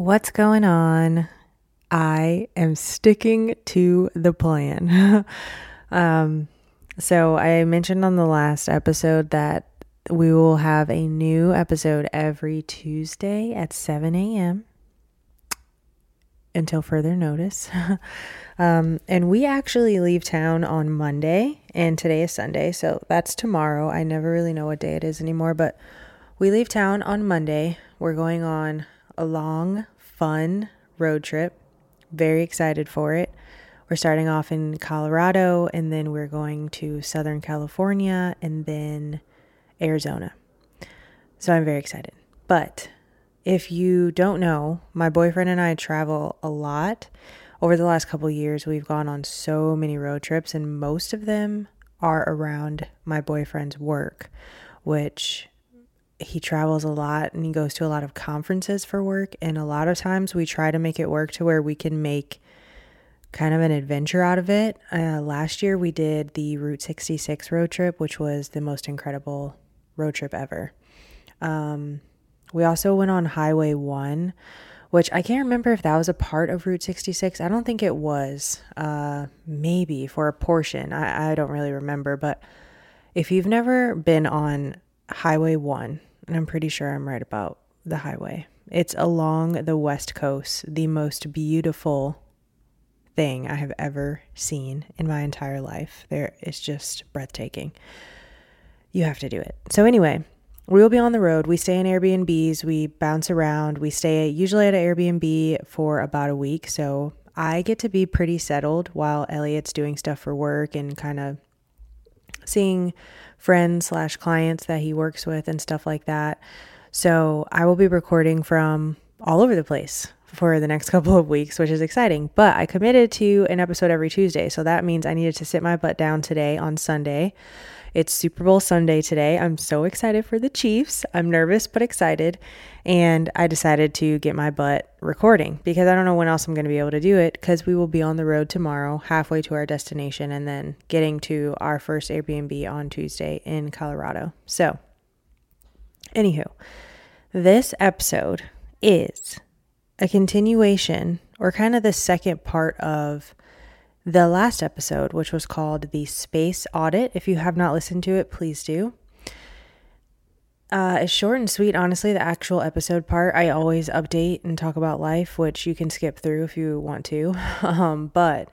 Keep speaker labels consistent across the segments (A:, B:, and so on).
A: What's going on? I am sticking to the plan. um, so, I mentioned on the last episode that we will have a new episode every Tuesday at 7 a.m. until further notice. um, and we actually leave town on Monday, and today is Sunday, so that's tomorrow. I never really know what day it is anymore, but we leave town on Monday. We're going on a long, fun road trip. Very excited for it. We're starting off in Colorado and then we're going to Southern California and then Arizona. So I'm very excited. But if you don't know, my boyfriend and I travel a lot. Over the last couple years, we've gone on so many road trips, and most of them are around my boyfriend's work, which he travels a lot and he goes to a lot of conferences for work. And a lot of times we try to make it work to where we can make kind of an adventure out of it. Uh, last year we did the Route 66 road trip, which was the most incredible road trip ever. Um, we also went on Highway 1, which I can't remember if that was a part of Route 66. I don't think it was. Uh, maybe for a portion. I, I don't really remember. But if you've never been on Highway 1, and I'm pretty sure I'm right about the highway. It's along the west coast, the most beautiful thing I have ever seen in my entire life. There is just breathtaking. You have to do it. So anyway, we will be on the road. We stay in Airbnbs, we bounce around. We stay usually at an Airbnb for about a week, so I get to be pretty settled while Elliot's doing stuff for work and kind of seeing friends slash clients that he works with and stuff like that. So I will be recording from all over the place for the next couple of weeks, which is exciting. But I committed to an episode every Tuesday. So that means I needed to sit my butt down today on Sunday it's Super Bowl Sunday today. I'm so excited for the Chiefs. I'm nervous but excited. And I decided to get my butt recording because I don't know when else I'm going to be able to do it because we will be on the road tomorrow, halfway to our destination, and then getting to our first Airbnb on Tuesday in Colorado. So, anywho, this episode is a continuation or kind of the second part of the last episode, which was called The Space Audit. If you have not listened to it, please do. Uh, it's short and sweet, honestly. The actual episode part, I always update and talk about life, which you can skip through if you want to. um, but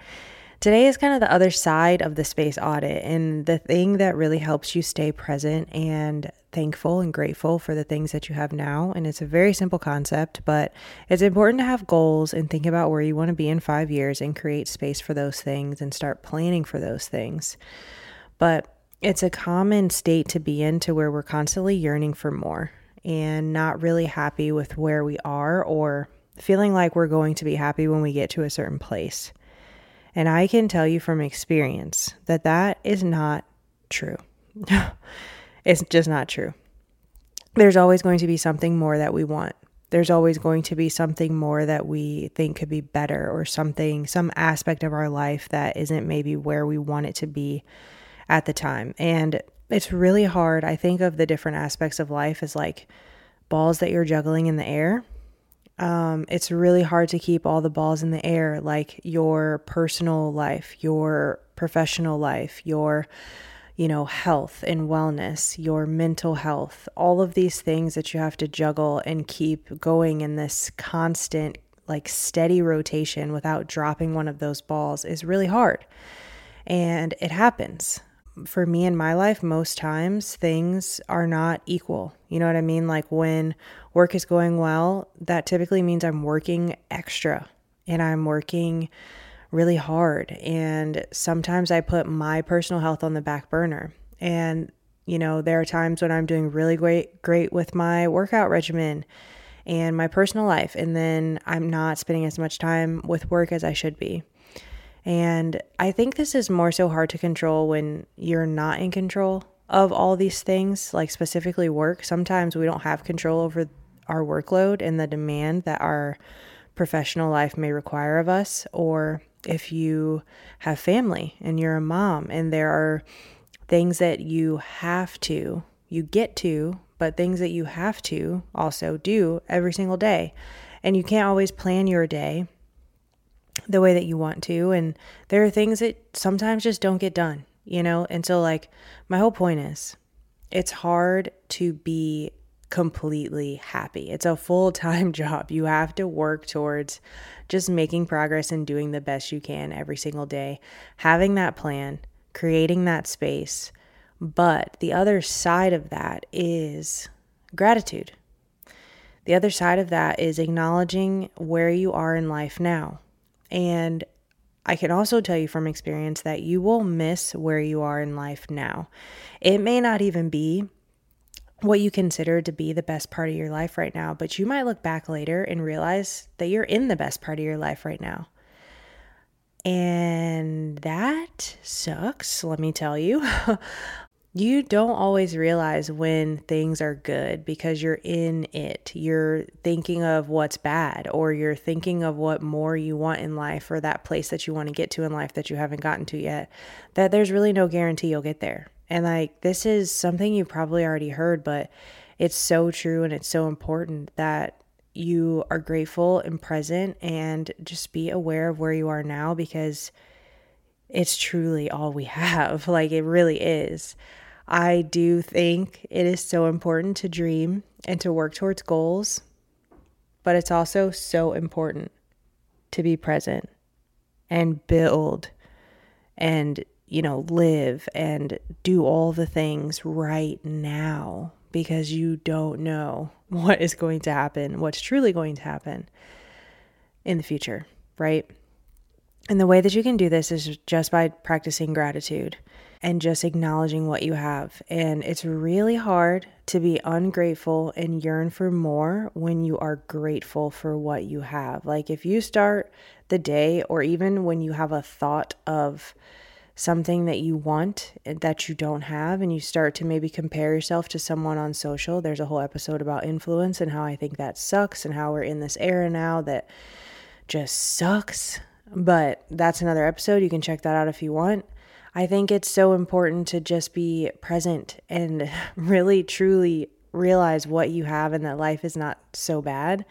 A: today is kind of the other side of the space audit and the thing that really helps you stay present and thankful and grateful for the things that you have now. And it's a very simple concept, but it's important to have goals and think about where you want to be in five years and create space for those things and start planning for those things. But it's a common state to be in to where we're constantly yearning for more and not really happy with where we are or feeling like we're going to be happy when we get to a certain place. And I can tell you from experience that that is not true. It's just not true. There's always going to be something more that we want. There's always going to be something more that we think could be better or something, some aspect of our life that isn't maybe where we want it to be at the time. And it's really hard. I think of the different aspects of life as like balls that you're juggling in the air. Um, it's really hard to keep all the balls in the air, like your personal life, your professional life, your you know, health and wellness, your mental health, all of these things that you have to juggle and keep going in this constant, like steady rotation without dropping one of those balls is really hard. And it happens. For me in my life, most times things are not equal. You know what I mean? Like when work is going well, that typically means I'm working extra and I'm working really hard. And sometimes I put my personal health on the back burner. And, you know, there are times when I'm doing really great, great with my workout regimen and my personal life. And then I'm not spending as much time with work as I should be. And I think this is more so hard to control when you're not in control of all these things, like specifically work. Sometimes we don't have control over our workload and the demand that our professional life may require of us, or if you have family and you're a mom and there are things that you have to, you get to, but things that you have to also do every single day. And you can't always plan your day the way that you want to. And there are things that sometimes just don't get done, you know? And so, like, my whole point is it's hard to be completely happy. It's a full time job. You have to work towards just making progress and doing the best you can every single day, having that plan, creating that space. But the other side of that is gratitude. The other side of that is acknowledging where you are in life now. And I can also tell you from experience that you will miss where you are in life now. It may not even be what you consider to be the best part of your life right now, but you might look back later and realize that you're in the best part of your life right now. And that sucks, let me tell you. you don't always realize when things are good because you're in it. You're thinking of what's bad, or you're thinking of what more you want in life, or that place that you want to get to in life that you haven't gotten to yet. That there's really no guarantee you'll get there. And like, this is something you probably already heard, but it's so true and it's so important that you are grateful and present and just be aware of where you are now because it's truly all we have. Like, it really is. I do think it is so important to dream and to work towards goals, but it's also so important to be present and build and you know, live and do all the things right now because you don't know what is going to happen, what's truly going to happen in the future, right? And the way that you can do this is just by practicing gratitude and just acknowledging what you have. And it's really hard to be ungrateful and yearn for more when you are grateful for what you have. Like if you start the day, or even when you have a thought of, something that you want that you don't have and you start to maybe compare yourself to someone on social. There's a whole episode about influence and how I think that sucks and how we're in this era now that just sucks. But that's another episode. You can check that out if you want. I think it's so important to just be present and really truly realize what you have and that life is not so bad.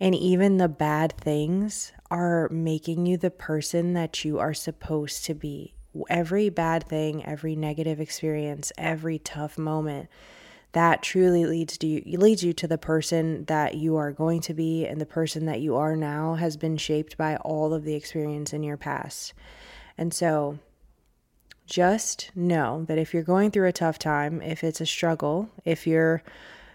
A: And even the bad things are making you the person that you are supposed to be every bad thing, every negative experience, every tough moment, that truly leads to you leads you to the person that you are going to be and the person that you are now has been shaped by all of the experience in your past. And so just know that if you're going through a tough time, if it's a struggle, if you're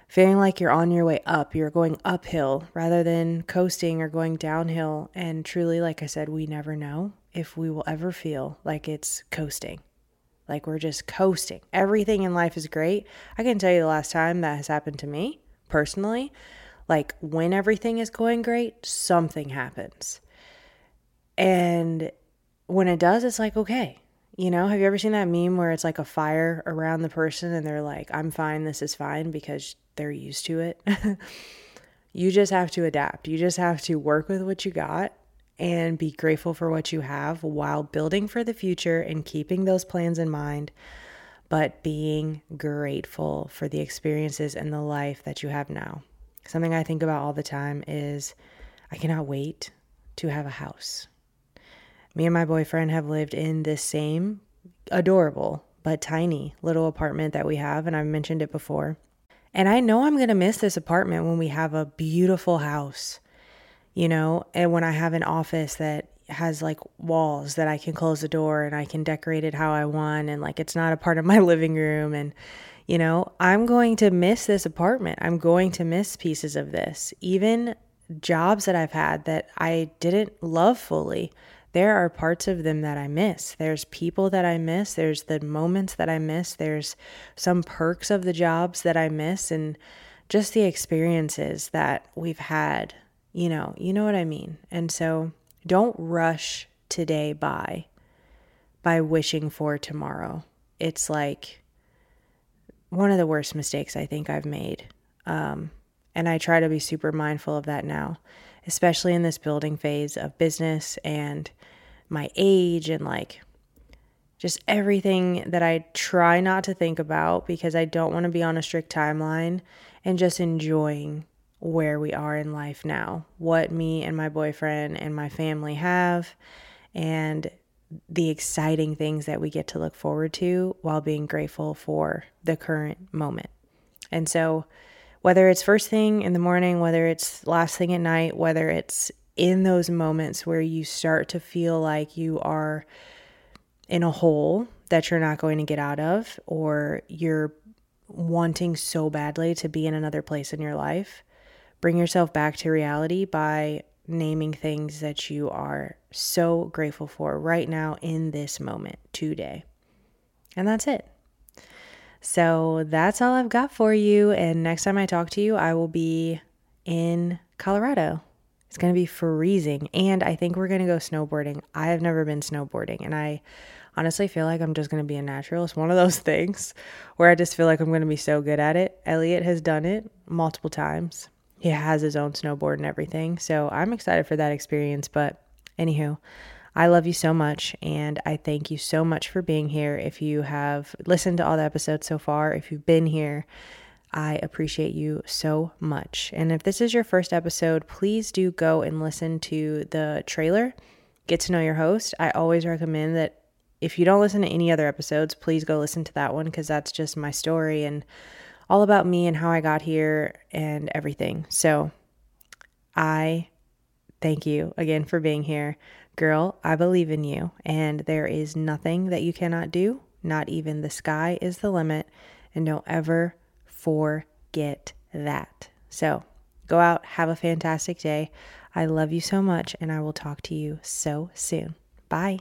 A: feeling like you're on your way up, you're going uphill rather than coasting or going downhill. And truly, like I said, we never know if we will ever feel like it's coasting. Like we're just coasting. Everything in life is great. I can tell you the last time that has happened to me personally. Like when everything is going great, something happens. And when it does, it's like, okay, you know, have you ever seen that meme where it's like a fire around the person and they're like, I'm fine, this is fine because they're used to it? you just have to adapt. You just have to work with what you got and be grateful for what you have while building for the future and keeping those plans in mind, but being grateful for the experiences and the life that you have now. Something I think about all the time is I cannot wait to have a house. Me and my boyfriend have lived in this same adorable but tiny little apartment that we have, and I've mentioned it before. And I know I'm going to miss this apartment when we have a beautiful house you know, and when I have an office that has like walls that I can close the door and I can decorate it how I want and like it's not a part of my living room and you know, I'm going to miss this apartment. I'm going to miss pieces of this. Even jobs that I've had that I didn't love fully. There are parts of them that I miss. There's people that I miss. There's the moments that I miss. There's some perks of the jobs that I miss and just the experiences that we've had you know, you know what I mean. And so don't rush today by by wishing for tomorrow. It's like one of the worst mistakes I think I've made. Um, and I try to be super mindful of that now, especially in this building phase of business and my age and like just everything that I try not to think about because I don't want to be on a strict timeline and just enjoying where we are in life now, what me and my boyfriend and my family have, and the exciting things that we get to look forward to while being grateful for the current moment. And so, whether it's first thing in the morning, whether it's last thing at night, whether it's in those moments where you start to feel like you are in a hole that you're not going to get out of, or you're wanting so badly to be in another place in your life, bring yourself back to reality by naming things that you are so grateful for right now in this moment today. And that's it. So that's all I've got for you. And next time I talk to you, I will be in Colorado. It's going to be freezing. And I think we're going to go snowboarding. I have never been snowboarding. And I honestly feel like I'm just going to be a natural. It's one of those things where I just feel like I'm going to be so good at it. Elliot has done it multiple times. He has his own snowboard and everything. So I'm excited for that experience. But anywho, I love you so much and I thank you so much for being here. If you have listened to all the episodes so far, if you've been here, I appreciate you so much. And if this is your first episode, please do go and listen to the trailer, get to know your host. I always recommend that if you don't listen to any other episodes, please go listen to that one because that's just my story and all about me and how I got here and everything. So I thank you again for being here. Girl, I believe in you, and there is nothing that you cannot do. Not even the sky is the limit. And don't ever forget that. So go out, have a fantastic day. I love you so much, and I will talk to you so soon. Bye.